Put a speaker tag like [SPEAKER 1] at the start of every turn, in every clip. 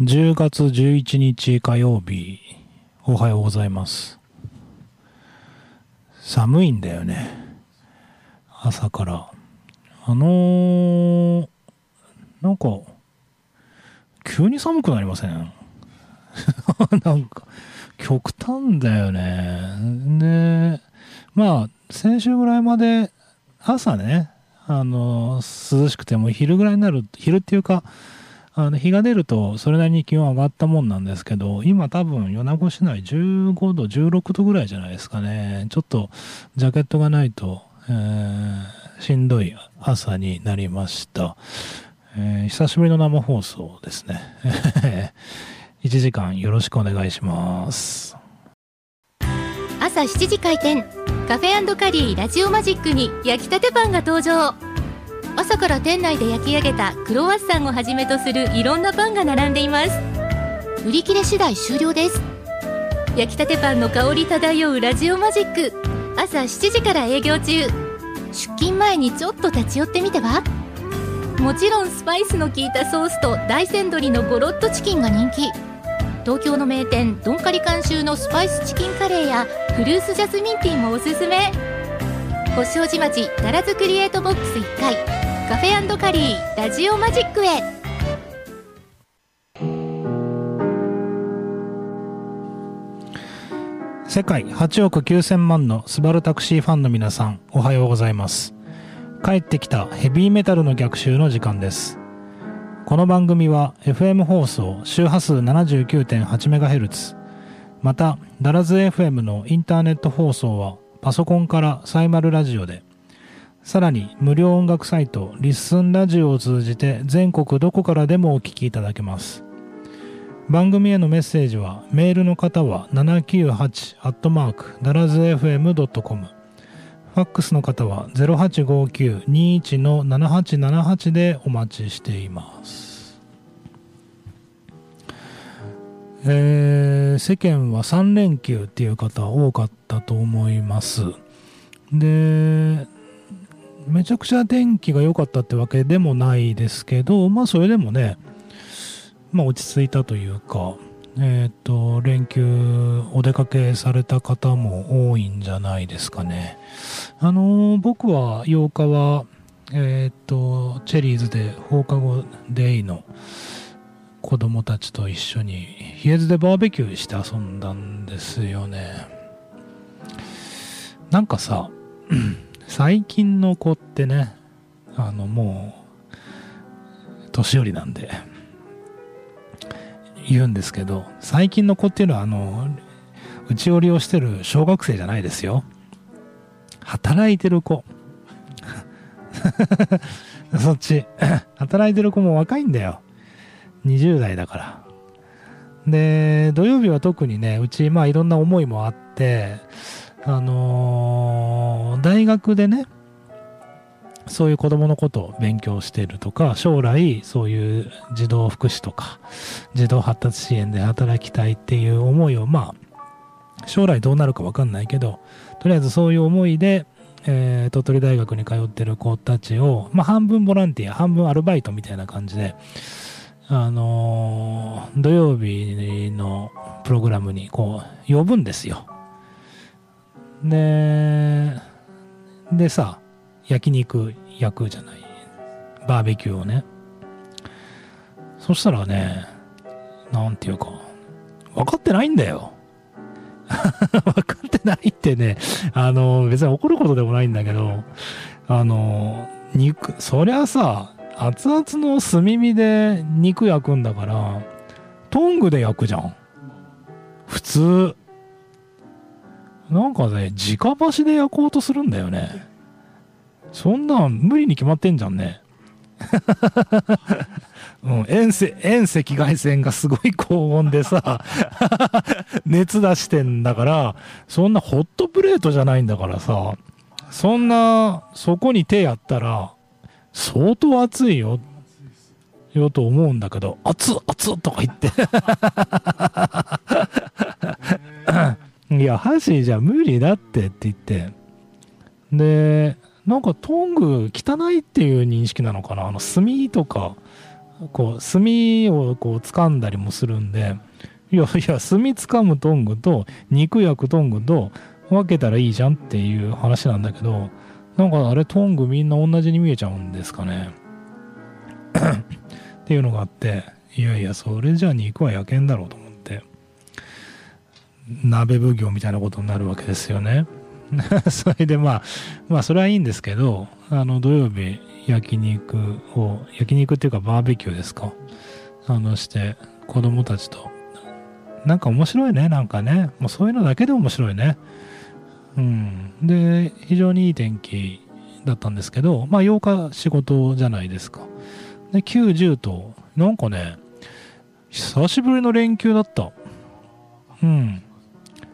[SPEAKER 1] 10月11日火曜日、おはようございます。寒いんだよね。朝から。あのー、なんか、急に寒くなりません？なんか、極端だよね。で、まあ、先週ぐらいまで朝ね、あの、涼しくても昼ぐらいになる、昼っていうか、あの日が出るとそれなりに気温上がったもんなんですけど、今多分米子市内15度、16度ぐらいじゃないですかね。ちょっとジャケットがないと、えーしんどい朝になりました。えー久しぶりの生放送ですね。1時間よろしくお願いします。
[SPEAKER 2] 朝7時開店カフェカリーラジオマジックに焼きたてパンが登場朝から店内で焼き上げたクロワッサンをはじめとするいろんなパンが並んでいます。売り切れ次第終了です。焼きたてパンの香り漂うラジオマジック。朝7時から営業中。出勤前にちょっと立ち寄ってみては？もちろんスパイスの効いたソースと大山鶏のゴロッとチキンが人気。東京の名店ドンカリ監修のスパイスチキンカレーやフルーツジャスミンティーもおすすめ。星王子町奈良津クリエイトボックス1階。カフェカリーラジオマジックへ
[SPEAKER 1] 世界8億9000万のスバルタクシーファンの皆さん、おはようございます。帰ってきたヘビーメタルの逆襲の時間です。この番組は FM 放送周波数 79.8MHz またダラズ FM のインターネット放送はパソコンからサイマルラジオでさらに無料音楽サイトリッスンラジオを通じて全国どこからでもお聞きいただけます番組へのメッセージはメールの方は798ダラズ FM.com ファックスの方は0859-21の7878でお待ちしています。えー世間は3連休っていう方多かったと思います。で、めちゃくちゃ天気が良かったってわけでもないですけど、まあそれでもね、まあ落ち着いたというか、えっ、と、連休お出かけされた方も多いんじゃないですかね。あのー僕は8日は、えっ、と、チェリーズで放課後デイの子供たちと一緒に、冷えずでバーベキューして遊んだんですよね。なんかさ、最近の子ってね、あの、もう、年寄りなんで、言うんですけど、最近の子っていうのは、あの、内寄りをしてる小学生じゃないですよ。働いてる子。そっち。働いてる子も若いんだよ。20代だから。で、土曜日は特にね、うち、まあいろんな思いもあって、あのー大学でね、そういう子供のことを勉強してるとか、将来そういう児童福祉とか、児童発達支援で働きたいっていう思いを、まあ、将来どうなるかわかんないけど、とりあえずそういう思いで、えー鳥取大学に通ってる子たちを、まあ、半分ボランティア、半分アルバイトみたいな感じで、あのー土曜日のプログラムにこう、呼ぶんですよ。で、でさ、焼肉焼くじゃない。バーベキューをね。そしたらね、なんていうか、分かってないんだよ。分かってないってね、あの、別に怒ることでもないんだけど、あの、肉、そりゃさ、熱々の炭火で肉焼くんだから、トングで焼くじゃん。普通。なんかね、直箸で焼こうとするんだよね。そんなん無理に決まってんじゃんね。うん、遠赤遠赤外線がすごい高温でさ、熱出してんだから、そんなホットプレートじゃないんだからさ、そんな、そこに手やったら、相当熱いよ、よと思うんだけど、熱っ熱っとか言って。いや、箸じゃ無理だってって言って。で、なんかトング汚いっていう認識なのかな？あの炭とか、こう、炭をこう掴んだりもするんで、いやいや、炭掴むトングと肉焼くトングと分けたらいいじゃんっていう話なんだけど、なんかあれトングみんな同じに見えちゃうんですかね？っていうのがあって、いやいや、それじゃあ肉は焼けんだろうと思って、鍋奉行みたいなことになるわけですよね。それでまあ、まあそれはいいんですけど、あの土曜日焼肉を、焼肉っていうかバーベキューですか。あのして子供たちと。なんか面白いね、なんかね。もうそういうのだけで面白いね。うん。で、非常にいい天気だったんですけど、まあ8日仕事じゃないですか。で、9、10と、なんかね、久しぶりの連休だった。うん。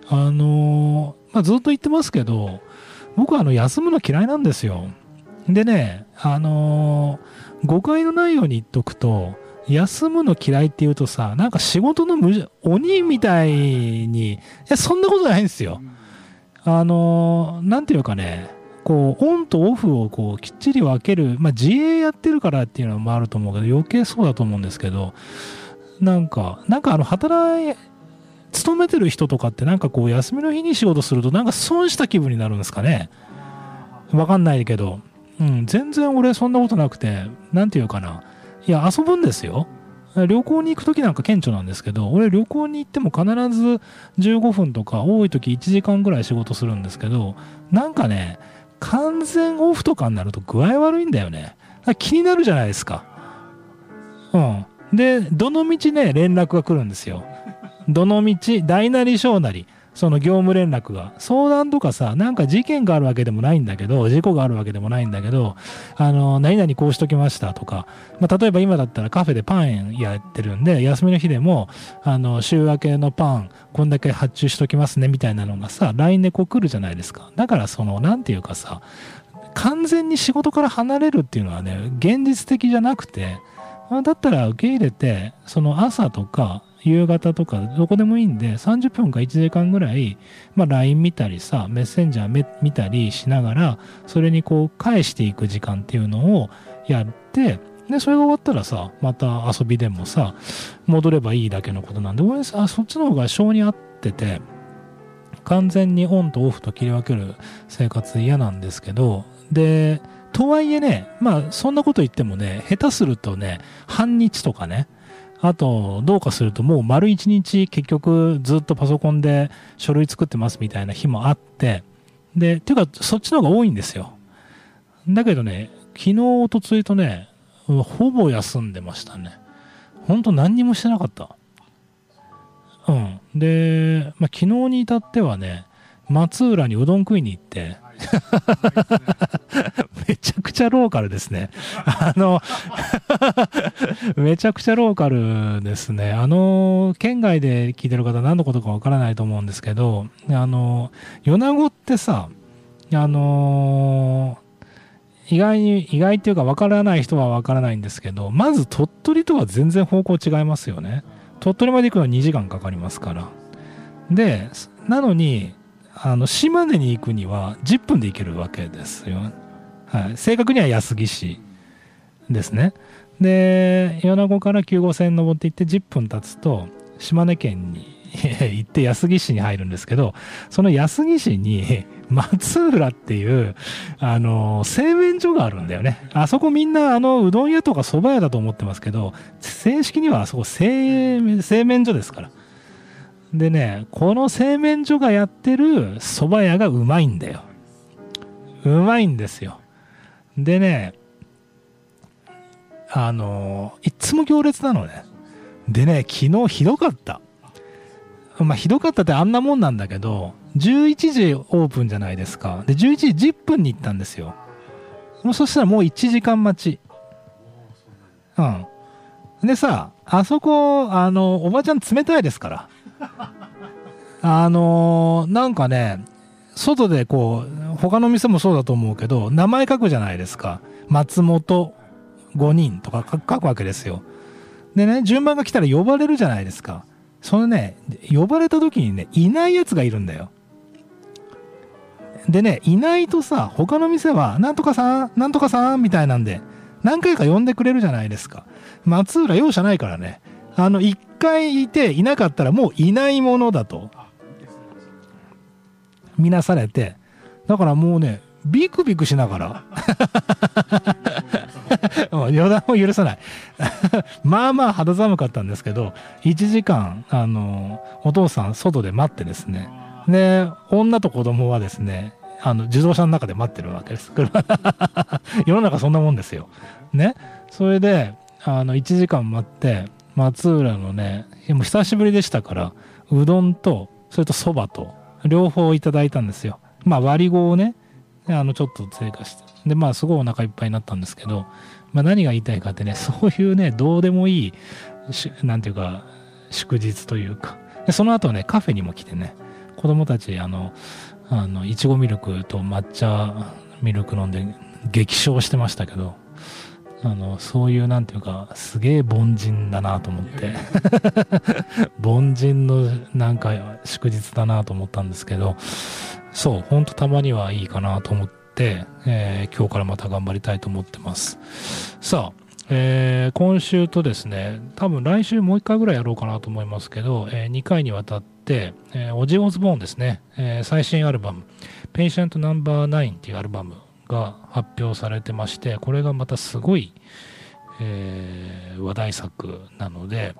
[SPEAKER 1] あのまあ、ずっと言ってますけど、僕はあの休むの嫌いなんですよ。でね、あの誤解のないように言っとくと、休むの嫌いって言うとさ、なんか仕事の無鬼みたいに、いや、そんなことないんですよ。あのなんていうかね、こう、オンとオフをこう、きっちり分ける、まあ、自営やってるからっていうのもあると思うけど、余計そうだと思うんですけど、なんか、なんかあの、働い、勤めてる人とかってなんかこう、休みの日に仕事すると、なんか損した気分になるんですかね。わかんないけど、うん、全然俺そんなことなくて、なんていうかな。いや、遊ぶんですよ。旅行に行くときなんか顕著なんですけど、俺旅行に行っても必ず15分とか多い時1時間ぐらい仕事するんですけど、なんかね、完全オフとかになると具合悪いんだよね。気になるじゃないですか。うん。で、どの道ね、連絡が来るんですよ。どの道、大なり小なり、その業務連絡が。相談とかさ、なんか事件があるわけでもないんだけど、事故があるわけでもないんだけど、あの、何々こうしときましたとか、まあ、例えば今だったらカフェでパンやってるんで、休みの日でも、あの、週明けのパン、こんだけ発注しときますね、みたいなのがさ、LINE でこう来るじゃないですか。だからその、なんていうかさ、完全に仕事から離れるっていうのはね、現実的じゃなくて、だったら受け入れて、その朝とか夕方とかどこでもいいんで、30分か1時間ぐらい、まあ LINE 見たりさ、メッセンジャーめ見たりしながら、それにこう返していく時間っていうのをやって、で、それが終わったらさ、また遊びでもさ、戻ればいいだけのことなんで、俺さ、そっちの方が性に合ってて、完全にオンとオフと切り分ける生活嫌なんですけど、で、とはいえね、まあそんなこと言ってもね、下手するとね、半日とかね、あと、どうかするともう丸一日結局ずっとパソコンで書類作ってますみたいな日もあって、で、ていうかそっちの方が多いんですよ。だけどね、昨日、おとついとね、ほぼ休んでましたね。ほんと何にもしてなかった。うん。で、まあ、昨日に至ってはね、松浦にうどん食いに行って、めちゃくちゃローカルですね。あの、めちゃくちゃローカルですね。あの、県外で聞いてる方何のことかわからないと思うんですけど、あの、米子ってさ、あの意外に、意外っていうかわからない人はわからないんですけど、まず鳥取とは全然方向違いますよね。鳥取まで行くのは2時間かかりますから。で、なのに、あの、島根に行くには10分で行けるわけですよ。はい。正確には安来市ですね。で、米子から9号線登っていって10分経つと、島根県に行って安来市に入るんですけど、その安来市に 松浦っていう、あの、製麺所があるんだよね。あそこみんな、あの、うどん屋とか蕎麦屋だと思ってますけど、正式にはあそこ製製麺所ですから。でね、この製麺所がやってる蕎麦屋がうまいんだよ。うまいんですよ。でね、あの、いっつも行列なのね。でね、昨日ひどかった。まあ、ひどかったってあんなもんなんだけど、11時オープンじゃないですか。で、11時10分に行ったんですよ。もうそしたらもう1時間待ち。うん。でさ、あそこ、あの、おばちゃん冷たいですから。あのなんかね、外でこう、他の店もそうだと思うけど、名前書くじゃないですか。松本5人とか書くわけですよ。でね、順番が来たら呼ばれるじゃないですか。そのね、呼ばれた時にね、いないやつがいるんだよ。でね、いないとさ、他の店は、なんとかさん、なんとかさん、みたいなんで、何回か呼んでくれるじゃないですか。松浦容赦ないからね。あの、一回いていなかったらもういないものだと。見なされて、だからもうね、ビクビクしながら予断を許さない まあまあ肌寒かったんですけど、1時間、あの、お父さん外で待ってですね、で、女と子供はですね、あの、自動車の中で待ってるわけです。世の中そんなもんですよ。ね。それで、あの、1時間待って、松浦のね、もう久しぶりでしたから、うどんと、それとそばと、両方いただいたんですよ。まあ割り語をね、あの、ちょっと追加して。で、まあすごいお腹いっぱいになったんですけど、まあ何が言いたいかってね、そういうね、どうでもいい、なんていうか、祝日というか、でその後ね、カフェにも来てね、子供たち、あの、あの、いちごミルクと抹茶ミルク飲んで激笑してましたけど、あの、そういうなんていうか、すげえ凡人だなと思って、凡人のなんか祝日だなと思ったんですけど、そう、ほんとたまにはいいかなと思って、えー、今日からまた頑張りたいと思ってます。さあ、えー、今週とですね、多分来週もう一回ぐらいやろうかなと思いますけど、えー、2回にわたって、えー、オジ・オズボーンですね、え、最新アルバム、Patient No.9 っていうアルバムが発表されてまして、これがまたすごい、えー、話題作なので、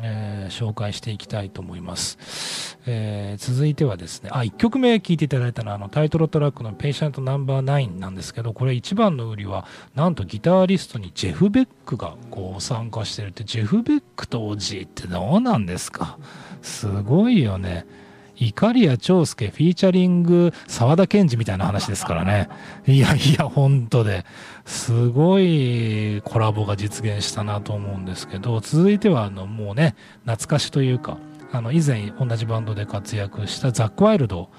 [SPEAKER 1] えー、紹介していきたいと思います、えー、続いてはですねあ1曲目聴いていただいたのはあのタイトルトラックの「ペイシャントナンバー9なんですけどこれ一番の売りはなんとギタリストにジェフ・ベックがこう参加してるってジェフ・ベックとおじいってどうなんですか？すごいよね。イカリア長介フィーチャリング沢田研二みたいな話ですからね。いやいや、本当で。すごいコラボが実現したなと思うんですけど、続いてはあのもうね、懐かしというか、あの以前同じバンドで活躍したザック・ワイルド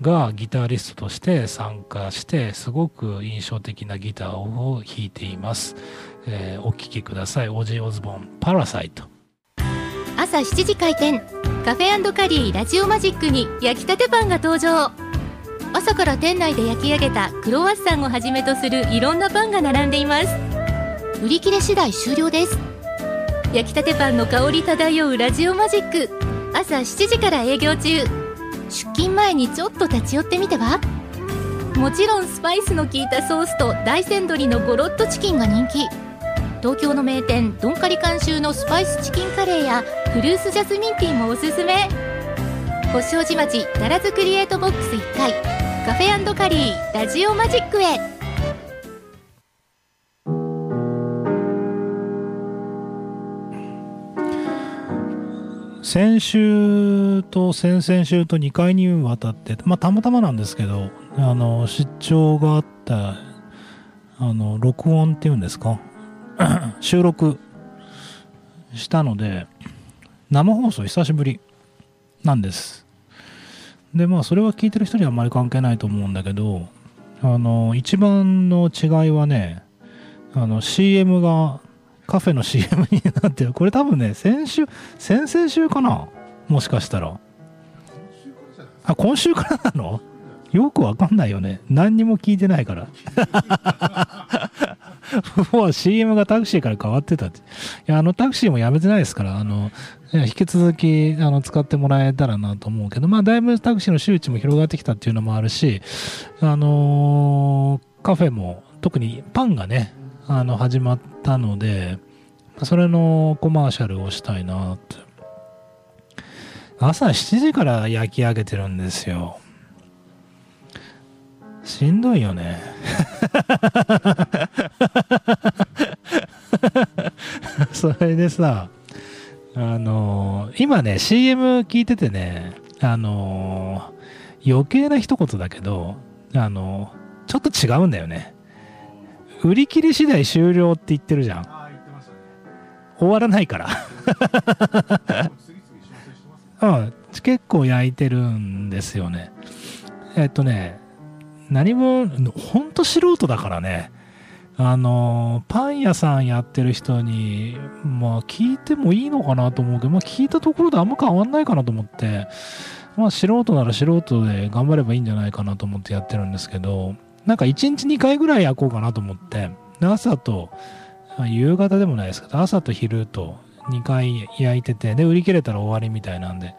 [SPEAKER 1] がギタリストとして参加して、すごく印象的なギターを弾いています。えー、お聴きください。オジー・オズボン、パラサイト。
[SPEAKER 2] 朝7時開店。カフェカリーラジオマジックに焼きたてパンが登場。朝から店内で焼き上げたクロワッサンをはじめとするいろんなパンが並んでいます。売り切れ次第終了です。焼きたてパンの香り漂うラジオマジック。朝7時から営業中。出勤前にちょっと立ち寄ってみては？もちろんスパイスの効いたソースと大山鶏のゴロッとチキンが人気。東京の名店ドンカリ監修のスパイスチキンカレーやフルーツジャスミンティーもおすすめ。星王子町奈良津クリエイトボックス1階。カフェカリーラジオマジックへ。
[SPEAKER 1] 先週と先々週と2回にわたって、まあ、たまたまなんですけど、あの、出張があった、あの、録音っていうんですか？収録したので、生放送久しぶりなんです。で、まあ、それは聞いてる人にはあんまり関係ないと思うんだけど、あの、一番の違いはね、あの、CM が、カフェの CM になってる。これ多分ね、先週、先々週かな？もしかしたら。あ、今週からなの？よくわかんないよね。何にも聞いてないから。もう CM がタクシーから変わってたって。いや、あのタクシーもやめてないですから、あの、引き続き、あの、使ってもらえたらなと思うけど、まあ、だいぶタクシーの周知も広がってきたっていうのもあるし、あのー、カフェも、特にパンがね、あの、始まったので、それのコマーシャルをしたいなって。朝7時から焼き上げてるんですよ。しんどいよね。それでさ、あのー、今ね、CM 聞いててね、あのー、余計な一言だけど、あのー、ちょっと違うんだよね。売り切り次第終了って言ってるじゃん。終わらないから。うん、結構焼いてるんですよね。えっとね、何も、ほんと素人だからね。あの、パン屋さんやってる人に、まあ聞いてもいいのかなと思うけど、まあ聞いたところであんま変わんないかなと思って、まあ素人なら素人で頑張ればいいんじゃないかなと思ってやってるんですけど、なんか1日2回ぐらい焼こうかなと思って、朝と、夕方でもないですけど朝と昼と2回焼いててで売り切れたら終わりみたいなんで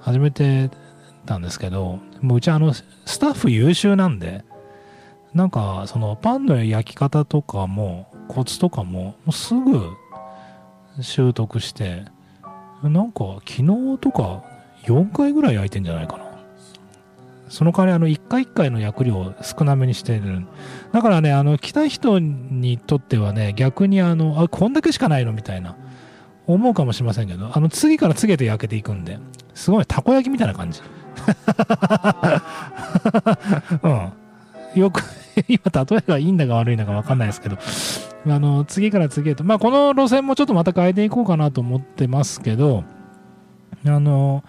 [SPEAKER 1] 始めてたんですけどもううちあのスタッフ優秀なんでなんかそのパンの焼き方とかもコツとかももうすぐ習得してなんか昨日とか4回ぐらい焼いてんじゃないかな。その代わりあの1回1回の焼く量を少なめにしてる。だからねあの来た人にとってはね逆にあのあこんだけしかないのみたいな思うかもしれませんけどあの次から次へと焼けていくんですごいたこ焼きみたいな感じ。うん。よく 今例えがいいんだか悪いんだか分かんないですけど。あの次から次へと。まあこの路線もちょっとまた変えていこうかなと思ってますけど。あの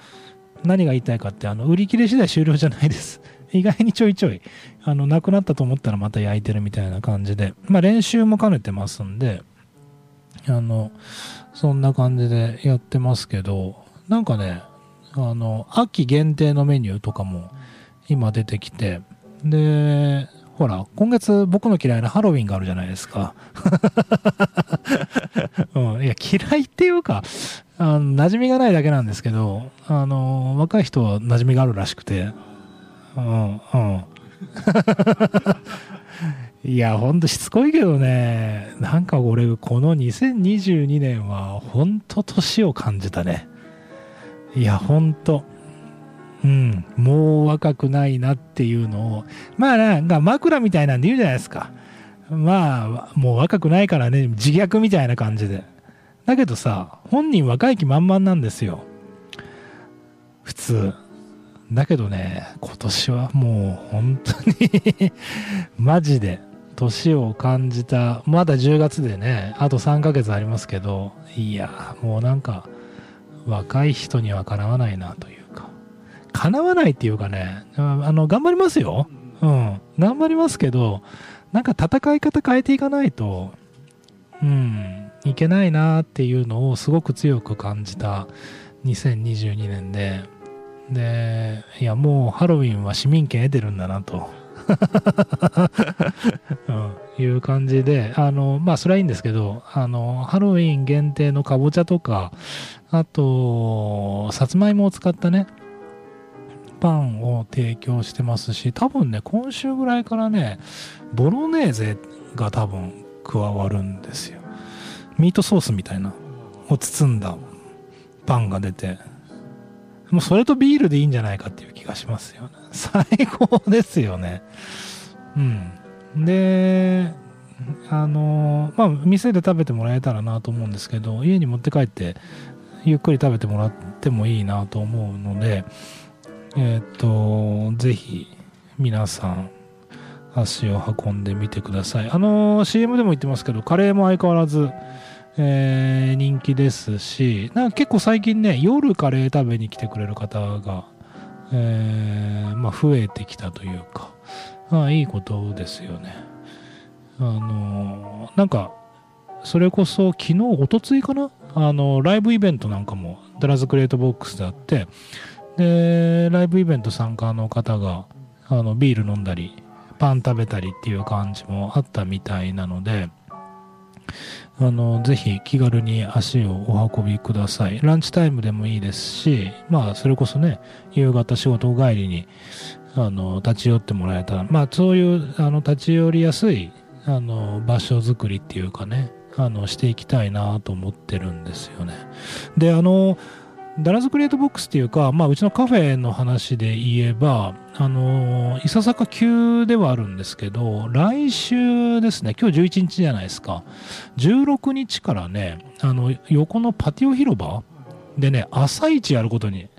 [SPEAKER 1] 何が言いたいかってあの売り切れ次第終了じゃないです。意外にちょいちょいあのなくなったと思ったらまた焼いてるみたいな感じで。まあ練習も兼ねてますんで。あのそんな感じでやってますけど。なんかねあの秋限定のメニューとかも今出てきて。でほら今月僕の嫌いなハロウィンがあるじゃないですか、うん、いや嫌いっていうかあの馴染みがないだけなんですけどあの若い人は馴染みがあるらしくてうんうん いや、ほんとしつこいけどね、なんか俺、この2022年は、ほんと年を感じたね。いや、ほんと。うん、もう若くないなっていうのを、まあなんか枕みたいなんで言うじゃないですか。まあ、もう若くないからね、自虐みたいな感じで。だけどさ、本人若い気満々なんですよ。普通。だけどね、今年はもう本当に マジで年を感じた、まだ10月でね、あと3ヶ月ありますけど、いや、もうなんか、若い人にはかなわないなというか、かなわないっていうかね、あの、頑張りますよ。うん、頑張りますけど、なんか戦い方変えていかないと、うん、いけないなっていうのをすごく強く感じた2022年で、で、いや、もうハロウィンは市民権得てるんだなと。うん、いう感じで、あの、まあ、それはいいんですけど、あの、ハロウィン限定のかぼちゃとか、あと、さつまいもを使ったね、パンを提供してますし、多分ね、今週ぐらいからね、ボロネーゼが多分加わるんですよ。ミートソースみたいな、を包んだパンが出て、もうそれとビールでいいんじゃないかっていう気がしますよね。最高ですよね。うん。で、あの、まあ、店で食べてもらえたらなと思うんですけど、家に持って帰って、ゆっくり食べてもらってもいいなと思うので、えっ、と、ぜひ、皆さん、足を運んでみてください。あの、CM でも言ってますけど、カレーも相変わらず、えー、人気ですし、なんか結構最近ね、夜カレー食べに来てくれる方が、えー、まあ、増えてきたというか、まあ、いいことですよね。あのなんか、それこそ昨日、おとついかな？あの、ライブイベントなんかも、ダラズクレートボックスであって、で、ライブイベント参加の方が、あの、ビール飲んだり、パン食べたりっていう感じもあったみたいなので、あの、ぜひ気軽に足をお運びください。ランチタイムでもいいですし、まあ、それこそね、夕方仕事帰りに、あの、立ち寄ってもらえたら、まあ、そういう、あの、立ち寄りやすい、あの、場所づくりっていうかね、あの、していきたいなと思ってるんですよね。で、あの、ダラズクリエイトボックスっていうか、まあ、うちのカフェの話で言えば、あの、いささか急ではあるんですけど、来週ですね、今日11日じゃないですか。16日からね、あの、横のパティオ広場でね、朝市やることに。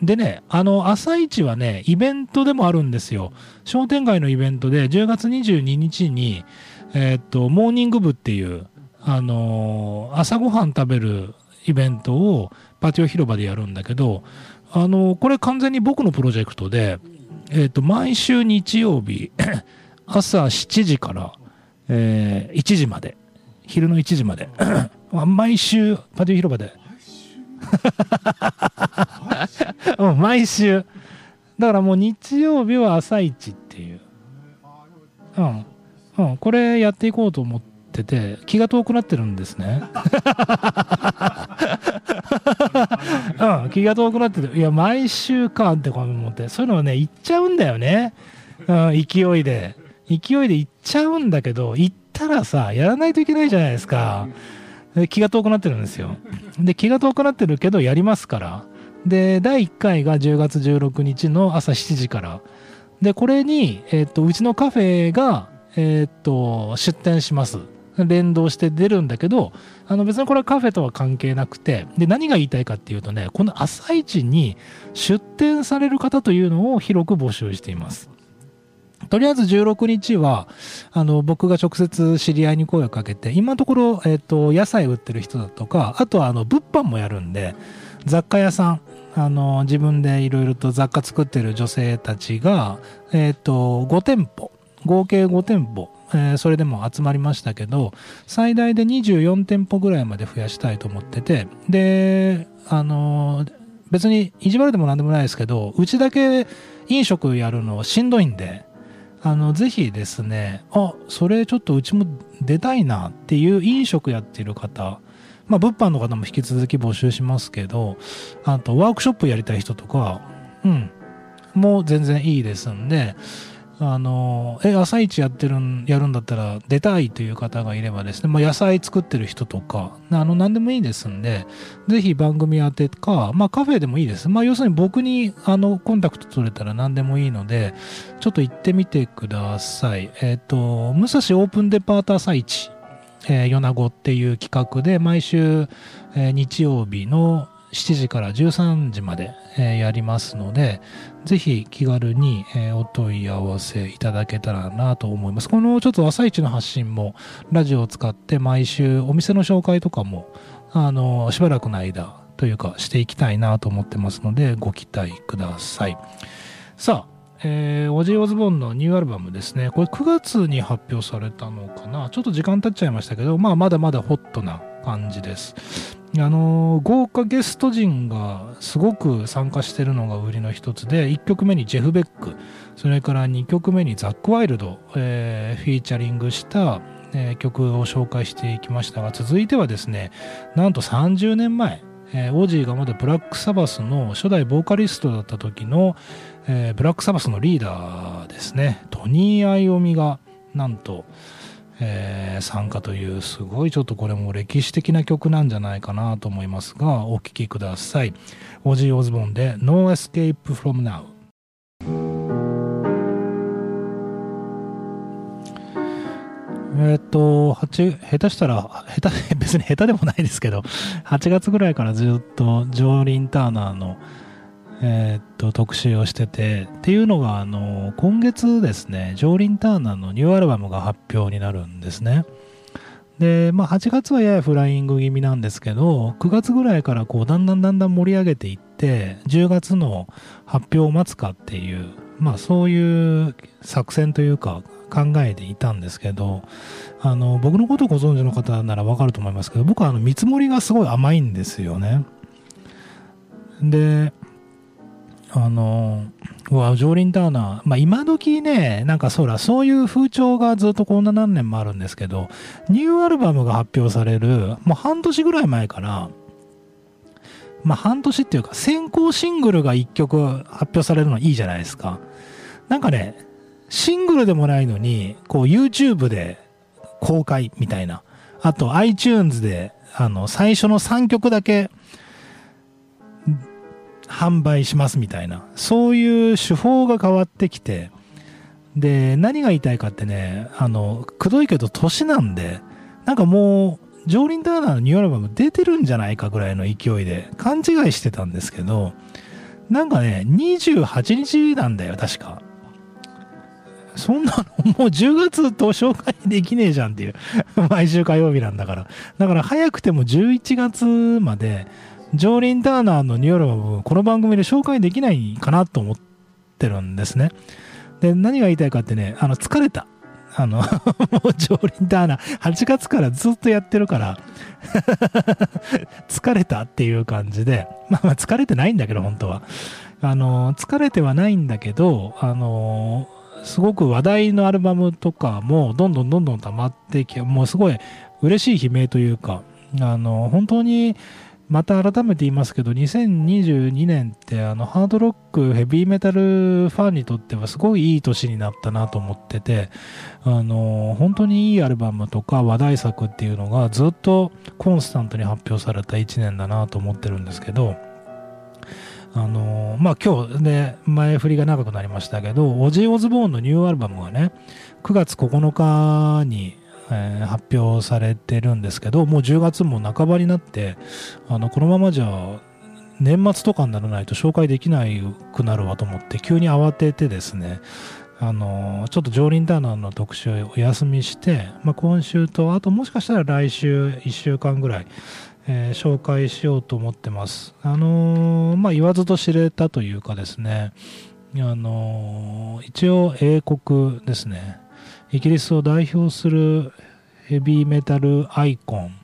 [SPEAKER 1] でね、あの、朝市はね、イベントでもあるんですよ。商店街のイベントで、10月22日に、えー、っと、モーニング部っていう、あの朝ごはん食べるイベントをパティオ広場でやるんだけど、あの、これ完全に僕のプロジェクトで、えっ、ー、と、毎週日曜日、朝7時から、えー、1時まで、昼の1時まで、毎週パティオ広場で。うん、毎週。だからもう日曜日は朝一っていう。うん。うん、これやっていこうと思ってて、気が遠くなってるんですね。気が遠くなってて、いや、毎週かって思って、そういうのはね、行っちゃうんだよね。うん、勢いで。勢いで行っちゃうんだけど、行ったらさ、やらないといけないじゃないですか。気が遠くなってるんですよ。で、気が遠くなってるけど、やりますから。で、第1回が10月16日の朝7時から。で、これに、えっ、と、うちのカフェが、えっ、と、出店します。連動して出るんだけど、あの別にこれはカフェとは関係なくて、で、何が言いたいかっていうとね、この朝市に出店される方というのを広く募集しています。とりあえず16日は、あの、僕が直接知り合いに声をかけて、今のところ、えっ、と、野菜売ってる人だとか、あとは、あの、物販もやるんで、雑貨屋さん、あの、自分でいろいろと雑貨作ってる女性たちが、えっ、と、5店舗、合計5店舗、えー、それでも集まりましたけど、最大で24店舗ぐらいまで増やしたいと思ってて、で、あの、別に意地悪でもなんでもないですけど、うちだけ飲食やるのしんどいんで、あの、ぜひですね、あ、それちょっとうちも出たいなっていう飲食やってる方、まあ、物販の方も引き続き募集しますけど、あと、ワークショップやりたい人とか、うん、もう全然いいですんで、あの、え、朝市やってるん、やるんだったら出たいという方がいればですね、まあ、野菜作ってる人とか、あの、何でもいいですんで、ぜひ番組宛てか、まあ、カフェでもいいです。まあ、要するに僕に、あの、コンタクト取れたら何でもいいので、ちょっと行ってみてください。えっ、ー、と、武蔵オープンデパート朝市、えー、米子っていう企画で、毎週、えー、日曜日の7時から13時まで、えー、やりますので、ぜひ気軽に、えー、お問い合わせいただけたらなと思います。このちょっと朝一の発信もラジオを使って毎週お店の紹介とかも、あの、しばらくの間というかしていきたいなと思ってますので、ご期待ください。さあ、えー、オジー・オズボンのニューアルバムですね。これ9月に発表されたのかなちょっと時間経っちゃいましたけど、まあまだまだホットな感じです。あの豪華ゲスト陣がすごく参加してるのが売りの一つで1曲目にジェフ・ベックそれから2曲目にザック・ワイルド、えー、フィーチャリングした、え、曲を紹介していきましたが続いてはですねなんと30年前、えー、オージーがまだブラック・サバスの初代ボーカリストだった時の、えー、ブラック・サバスのリーダーですねトニー・アイオミがなんと、えー、参加というすごいちょっとこれも歴史的な曲なんじゃないかなと思いますがお聴きください。オジー・オズボンで No Escape From Now えっと、8、下手したら、下手、別に下手でもないですけど、8月ぐらいからずっとジョーリン・ターナーのえー、っと、特集をしてて、っていうのが、あの、今月ですね、ジョーリン・ターナーのニューアルバムが発表になるんですね。で、まあ、8月はややフライング気味なんですけど、9月ぐらいからこう、だんだんだんだん盛り上げていって、10月の発表を待つかっていう、まあ、そういう作戦というか、考えていたんですけど、あの、僕のことをご存知の方ならわかると思いますけど、僕はあの、見積もりがすごい甘いんですよね。で、あの、うわ、ジョーリン・ターナー。まあ、今時ね、なんかそら、そういう風潮がずっとこんな何年もあるんですけど、ニューアルバムが発表される、もう半年ぐらい前から、まあ、半年っていうか、先行シングルが1曲発表されるのいいじゃないですか。なんかね、シングルでもないのに、こう YouTube で公開みたいな。あと iTunes で、あの、最初の3曲だけ販売しますみたいな、そういう手法が変わってきて、で、何が言いたいかってね、あの、くどいけど年なんで、なんかもう、ジョーリン・ターナーのニューアルバム出てるんじゃないかぐらいの勢いで勘違いしてたんですけど、なんかね、28日なんだよ、確か。そんなのもう10月と紹介できねえじゃんっていう。毎週火曜日なんだから。だから早くても11月までジョーリン・ターナーのニューアルバム、この番組で紹介できないかなと思ってるんですね。で、何が言いたいかってね、あの、疲れた。あの、もうジョーリン・ターナー、8月からずっとやってるから 疲れたっていう感じで、まあまあ疲れてないんだけど、本当は。あの、疲れてはないんだけど、あの、すごく話題のアルバムとかもどんどんどんどん溜まってきもうすごい嬉しい悲鳴というかあの本当にまた改めて言いますけど2022年ってあのハードロックヘビーメタルファンにとってはすごいいい年になったなと思っててあの本当にいいアルバムとか話題作っていうのがずっとコンスタントに発表された1年だなと思ってるんですけどあのまあ今日で前振りが長くなりましたけどオジー・オズボーンのニューアルバムがね9月9日にえー、発表されてるんですけどもう10月も半ばになってあのこのままじゃ年末とかにならないと紹介できなくなるわと思って急に慌ててですねあのちょっと常輪ターナの特集をお休みして、まあ、今週とあともしかしたら来週1週間ぐらい、えー、紹介しようと思ってます。あのまあ言わずと知れたというかですねあの一応英国ですね。イギリスを代表するヘビーメタルアイコン、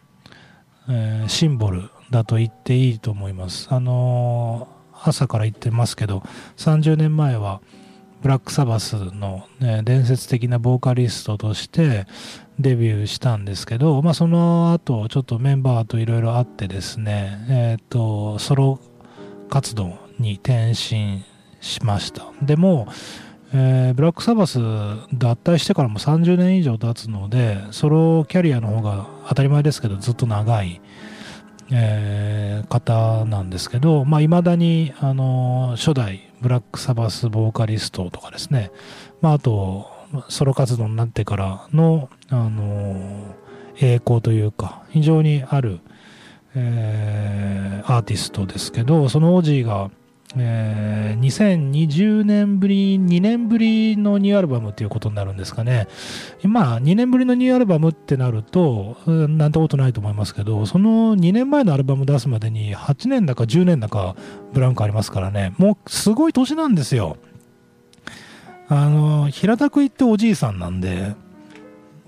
[SPEAKER 1] えー、シンボルだと言っていいと思います。あのー、朝から言ってますけど、30年前はブラックサバスの、ね、伝説的なボーカリストとしてデビューしたんですけど、まあ、その後ちょっとメンバーといろいろあってですね、え、ー、と、ソロ活動に転身しました。でも、えー、ブラックサバス脱退してからも30年以上経つのでソロキャリアの方が当たり前ですけどずっと長い、えー、方なんですけどいまあ、未だに、あの初代ブラックサバスボーカリストとかですね、まあ、あとソロ活動になってからの、あの栄光というか非常にある、えー、アーティストですけどそのオジーがえー、2020年ぶり、2年ぶりのニューアルバムっていうことになるんですかね。まあ、2年ぶりのニューアルバムってなると、なんてことないと思いますけど、その2年前のアルバム出すまでに8年だか10年だかブランクありますからね、もうすごい年なんですよ。あの、平たく言っておじいさんなんで、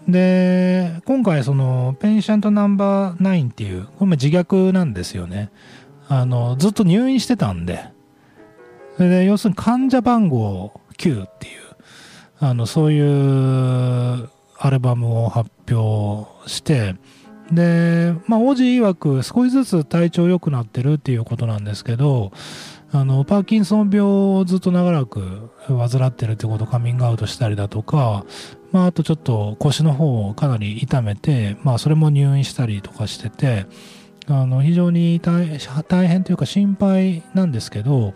[SPEAKER 1] で、今回その、ペンシャントナンバー9っていう、これも自虐なんですよね。あの、ずっと入院してたんで、それで要するに患者番号9っていうあのそういうアルバムを発表してでまあ王子曰く少しずつ体調良くなってるっていうことなんですけどあのパーキンソン病をずっと長らく患ってるってことをカミングアウトしたりだとか、まあ、あとちょっと腰の方をかなり痛めて、まあ、それも入院したりとかしててあの非常に大変というか心配なんですけど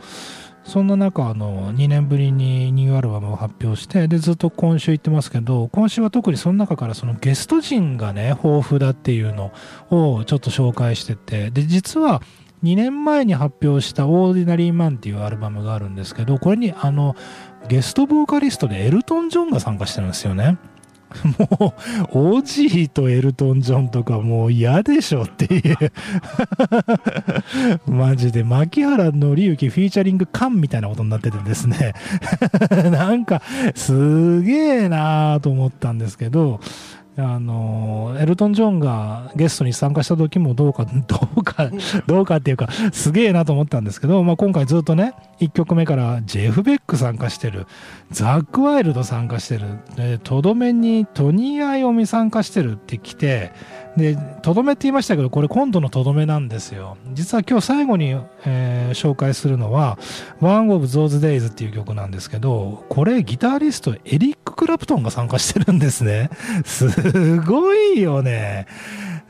[SPEAKER 1] そんな中あの2年ぶりにニューアルバムを発表してでずっと今週言ってますけど今週は特にその中からそのゲスト陣がね豊富だっていうのをちょっと紹介しててで実は2年前に発表した「オーディナリー・マン」っていうアルバムがあるんですけどこれにあのゲストボーカリストでエルトン・ジョンが参加してるんですよね。もう、オジーとエルトン・ジョンとかもう嫌でしょっていう。マジで、牧原紀之フィーチャリングカンみたいなことになっててですね。なんか、すげえなーと思ったんですけど、あの、エルトン・ジョンがゲストに参加した時もどうか、どうか、どうかっていうか、すげえなと思ったんですけど、まあ、今回ずっとね、1曲目からジェフ・ベック参加してる、ザック・ワイルド参加してる、で、とどめにトニー・アイオミ参加してるって来て、で、とどめって言いましたけど、これ今度のとどめなんですよ。実は今日最後に、えー、紹介するのは、One of Those Days っていう曲なんですけど、これギタリストエリック・クラプトンが参加してるんですね。すすごいよね。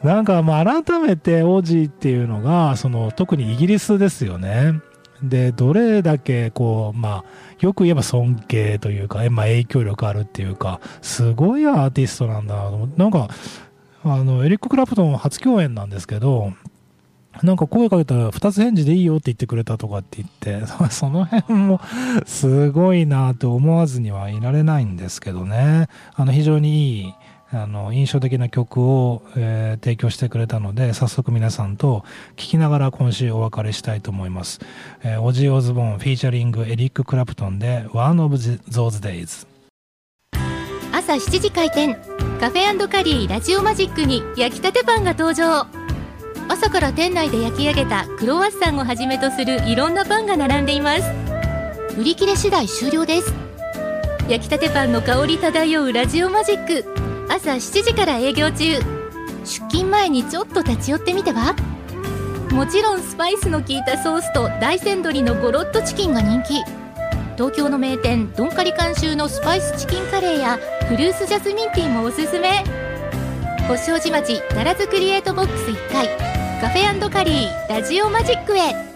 [SPEAKER 1] なんかまあ改めてオジっていうのが、その特にイギリスですよね。で、どれだけこう、まあ、よく言えば尊敬というか、まあ影響力あるっていうか、すごいアーティストなんだなとなんか、あの、エリック・クラプトン初共演なんですけど、なんか声かけたら二つ返事でいいよって言ってくれたとかって言って、その辺もすごいなと思わずにはいられないんですけどね。あの、非常にいい、あの、印象的な曲を、えー、提供してくれたので、早速皆さんと聴きながら今週お別れしたいと思います。えー、オジー・オズボーンフィーチャリングエリック・クラプトンで One of Those Days。
[SPEAKER 2] 朝7時開店。カフェカリーラジオマジックに焼きたてパンが登場。朝から店内で焼き上げたクロワッサンをはじめとするいろんなパンが並んでいます。売り切れ次第終了です。焼きたてパンの香り漂うラジオマジック。朝7時から営業中。出勤前にちょっと立ち寄ってみては？もちろんスパイスの効いたソースと大山鶏のゴロッとチキンが人気。東京の名店ドンカリ監修のスパイスチキンカレーやフルーツジャスミンティーもおすすめ。星王子町奈良津クリエイトボックス1階。カフェカリーラジオマジックへ。